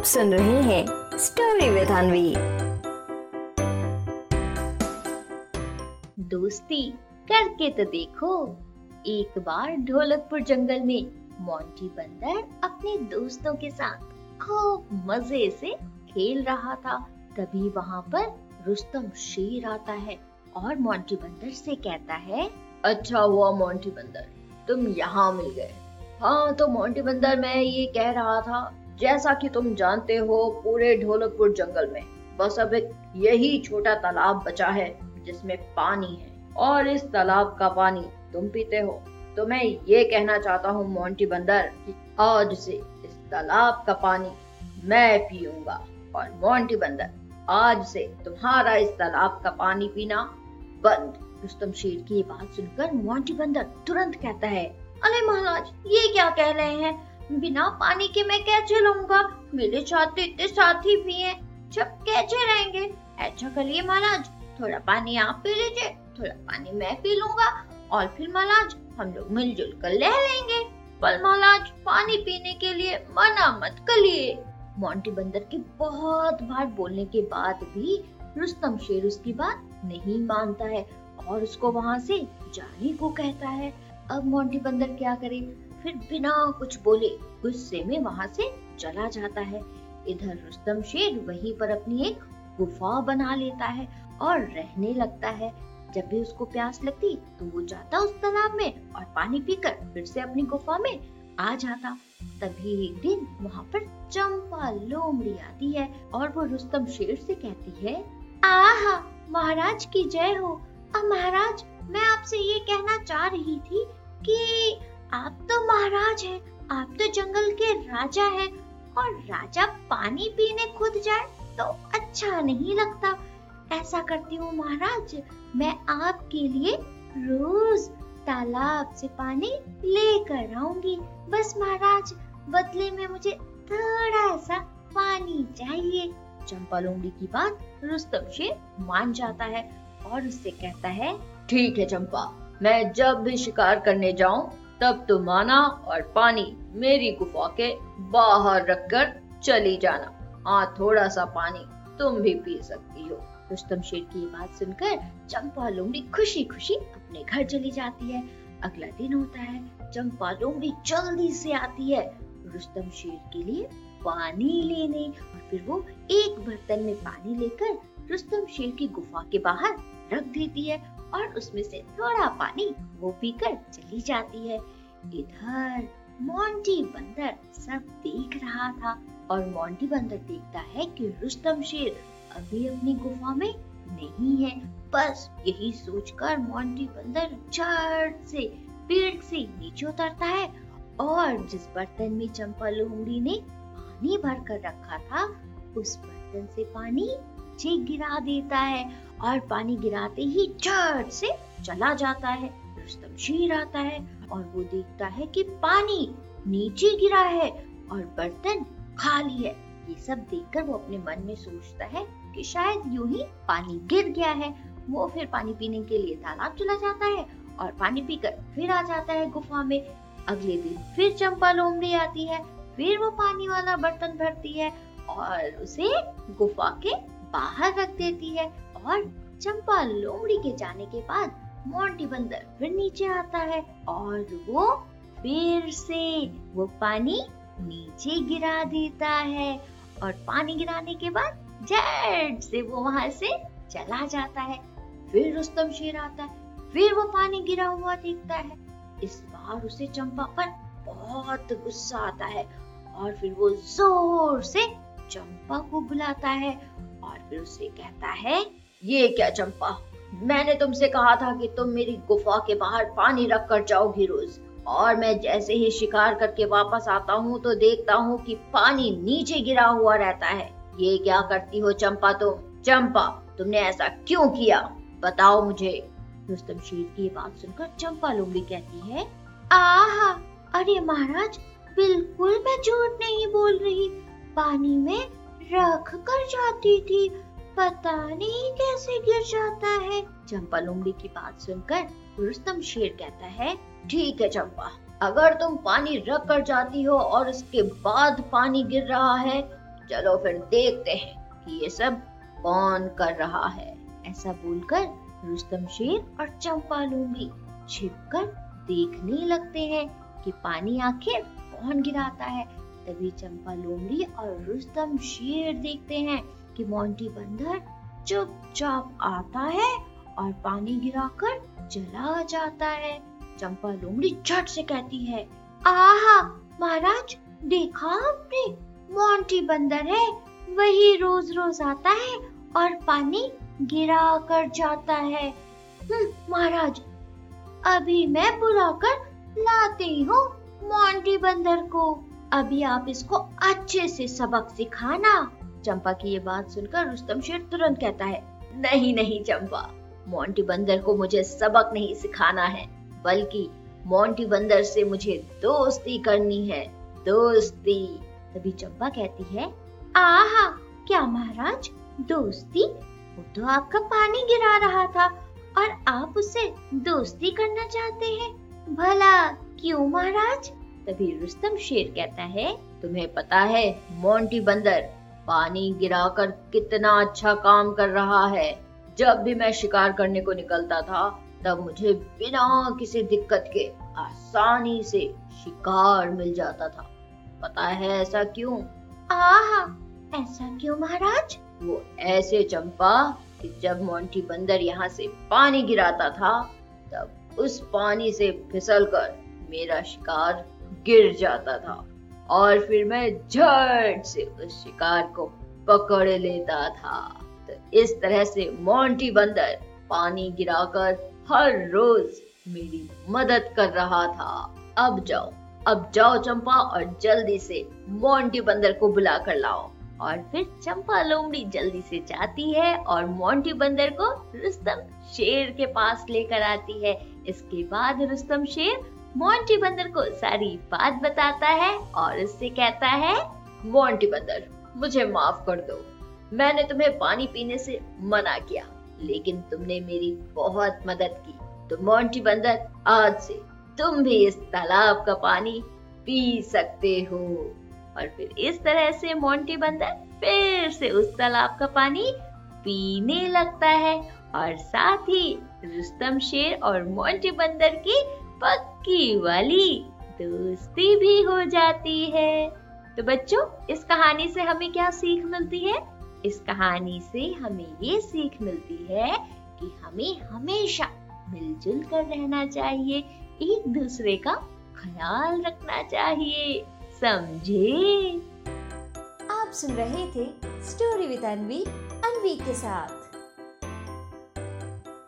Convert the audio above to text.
आप सुन रहे हैं स्टोरी विद अनवी दोस्ती, करके तो देखो। एक बार ढोलकपुर जंगल में मोंटी बंदर अपने दोस्तों के साथ खूब मज़े से खेल रहा था। तभी वहाँ पर रुस्तम शेर आता है और मोंटी बंदर से कहता है अच्छा हुआ मोंटी बंदर, तुम यहाँ मिल गए। हाँ तो मोंटी बंदर, मैं ये कह रहा था जैसा कि तुम जानते हो, पूरे ढोलकपुर जंगल में। बस अब यही छोटा तालाब बचा है, जिसमें पानी है। और इस तालाब का पानी तुम पीते हो। तो मैं ये कहना चाहता हूँ, मोंटी बंदर, कि आज से इस तालाब का पानी मैं पीऊँगा। और मोंटी बंदर, आज से तुम्हारा इस तालाब का पानी पीना बंद। रुस्तम शेर की बात सुनकर मोंटी बंदर तुरंत कहता है, अरे महाराज, ये क्या कह रहे हैं? बिना पानी के मैं कैसे लूँगा मेरे साथ तो इतने साथी भी हैं। जब कैसे रहेंगे? ऐसा करिए महाराज। थोड़ा पानी आप पी लीजिए, थोड़ा पानी मैं पी लूँगा। और फिर महाराज, हम लोग मिलजुल कर ले लेंगे। पर महाराज, पानी पीने के लिए मना मत करिए। मोंटी बंदर के बहुत बार बोलने के बाद भी रुस्तम शेर उसकी बात नहीं मानता है और उसको वहाँ से जाने को कहता है। अब मोंटी बंदर क्या करे? फिर बिना कुछ बोले गुस्से में वहाँ से चला जाता है। इधर रुस्तम शेर वहीं पर अपनी एक गुफा बना लेता है और रहने लगता है। जब भी उसको प्यास लगती तो वो जाता उस तालाब में और पानी पीकर फिर से अपनी गुफा में आ जाता। तभी एक दिन वहाँ पर चंपा लोमड़ी आती है और वो रुस्तम शेर से कहती है, आहा, महाराज की जय हो। अब महाराज, मैं आपसे ये कहना चाह रही थी कि आप तो महाराज हैं, आप तो जंगल के राजा हैं और राजा पानी पीने खुद जाए तो अच्छा नहीं लगता। ऐसा करती हूँ महाराज मैं आपके लिए रोज तालाब से पानी लेकर आऊँगी। बस महाराज बदले में मुझे थोड़ा सा पानी चाहिए। चंपा लोमड़ी की बात रुस्तम शेर मान जाता है और उससे कहता है ठीक है चंपा मैं जब भी शिकार करने जाऊँ तब तुम आना और पानी मेरी गुफा के बाहर रखकर चली जाना। हाँ थोड़ा सा पानी तुम भी पी सकती हो। रुस्तम शेर की बात सुनकर चंपा लोमड़ी खुशी खुशी अपने घर चली जाती है। अगला दिन होता है, चंपा लोमड़ी जल्दी से आती है रुस्तम शेर के लिए पानी लेने और फिर वो एक बर्तन में पानी लेकर रुस्तम शेर की गुफा के बाहर रख देती है। और उसमें से थोड़ा पानी वो पीकर चली जाती है। इधर मोंटी बंदर सब देख रहा था और मोंटी बंदर देखता है कि रुस्तम शेर अभी अपनी गुफा में नहीं है। बस यही सोचकर मोंटी बंदर झट से पेड़ से नीचे उतरता है और जिस बर्तन में चंपा लोमड़ी ने पानी भर कर रखा था, उस बर्तन से पानी नीचे गिरा देता है और पानी गिराते ही झट से चला जाता है, रुस्तम शेर आता है और वो देखता है कि पानी नीचे गिरा है और बर्तन खाली है। ये सब देखकर वो अपने मन में सोचता है कि शायद यूँ ही पानी गिर गया है। वो फिर पानी पीने के लिए तालाब चला जाता है और पानी पीकर फिर आ जाता है गुफा में। अगले दिन फिर चंपा लोमड़ी आती है, फिर वो पानी वाला बर्तन भरती है और उसे गुफा के बाहर रख देती है और चंपा लोमड़ी के जाने के बाद मोंटी बंदर फिर नीचे आता है और वो फिर से वो पानी नीचे गिरा देता है। और पानी गिराने के बाद झट से वो वहाँ से चला जाता है। फिर रुस्तम शेर आता है, फिर वो पानी गिरा हुआ देखता है। इस बार उसे चंपा पर बहुत गुस्सा आता है और फिर वो ज़ोर से चंपा को बुलाता है फिर उससे कहता है, ये क्या चंपा, मैंने तुमसे कहा था कि तुम मेरी गुफा के बाहर पानी रख कर जाओगी रोज। और मैं जैसे ही शिकार करके वापस आता हूँ तो देखता हूँ कि पानी नीचे गिरा हुआ रहता है। ये क्या करती हो चंपा तुम? चंपा, तुमने ऐसा क्यों किया? बताओ मुझे। रुस्तम शेर की बात सुनकर चंपा लोमड़ी कहती है, आहा, अरे महाराज, बिल्कुल मैं झूठ नहीं बोल रही। पानी में रख कर जाती थी। पता नहीं कैसे गिर जाता है। चंपा लोमड़ी की बात सुनकर रुस्तम शेर कहता है, ठीक है चंपा, अगर तुम पानी रख कर जाती हो और उसके बाद पानी गिर रहा है, चलो फिर देखते हैं कि ये सब कौन कर रहा है। ऐसा बोलकर रुस्तम शेर और चंपा लोमड़ी छिपकर देखने लगते हैं कि पानी आखिर कौन गिराता है। तभी चंपा लोमड़ी और रुस्तम शेर देखते हैं कि मोंटी बंदर चुपचाप आता है और पानी गिराकर चला जाता है। चंपा लोमड़ी झट से कहती है आहा महाराज देखा आपने? मोंटी बंदर है वही रोज रोज आता है और पानी गिरा कर जाता है। हम्म, महाराज अभी मैं बुलाकर लाती हूँ मोंटी बंदर को। अभी आप इसको अच्छे से सबक सिखाना। चंपा की ये बात सुनकर रुस्तम शेर तुरंत कहता है, नहीं नहीं चंपा, मोंटी बंदर को मुझे सबक नहीं सिखाना है, बल्कि मोंटी बंदर से मुझे दोस्ती करनी है, दोस्ती। तभी चंपा कहती है, आहा, क्या महाराज, दोस्ती? वो तो आपका पानी गिरा रहा था, और आप उससे दोस्ती करना चाहते हैं। भला क्यों महाराज? तभी रुस्तम शेर कहता है तुम्हें पता है मोंटी बंदर पानी गिराकर कितना अच्छा काम कर रहा है। जब भी मैं शिकार करने को निकलता था तब मुझे बिना किसी दिक्कत के आसानी से शिकार मिल जाता था। पता है ऐसा क्यों? आहा ऐसा क्यों महाराज? वो ऐसे चंपा कि जब मोंटी बंदर यहाँ से पानी गिराता था तब उस पानी से फिसलकर मेरा शिकार गिर जाता था और फिर मैं झट से उस शिकार को पकड़ लेता था। तो इस तरह से मोंटी बंदर पानी गिराकर हर रोज मेरी मदद कर रहा था। अब जाओ अब जाओ चंपा और जल्दी से मोंटी बंदर को बुला कर लाओ। और फिर चंपा लोमड़ी जल्दी से जाती है और मोंटी बंदर को रुस्तम शेर के पास लेकर आती है। इसके बाद रुस्तम शेर मोंटी बंदर को सारी बात बताता है और उससे कहता है मोंटी बंदर मुझे माफ़ कर दो। मैंने तुम्हें पानी पीने से मना किया, लेकिन तुमने मेरी बहुत मदद की। तो मोंटी बंदर आज से तुम भी इस तालाब का पानी पी सकते हो। और फिर इस तरह से मोंटी बंदर फिर से उस तालाब का पानी पीने लगता है। और साथ ही रुस्तम शेर और मोंटी बंदर की पक्की वाली दोस्ती भी हो जाती है। तो बच्चों, इस कहानी से हमें क्या सीख मिलती है? इस कहानी से हमें ये सीख मिलती है कि हमें हमेशा मिलजुल कर रहना चाहिए, एक दूसरे का ख्याल रखना चाहिए। समझे? आप सुन रहे थे स्टोरी विद अनवी अनवी के साथ।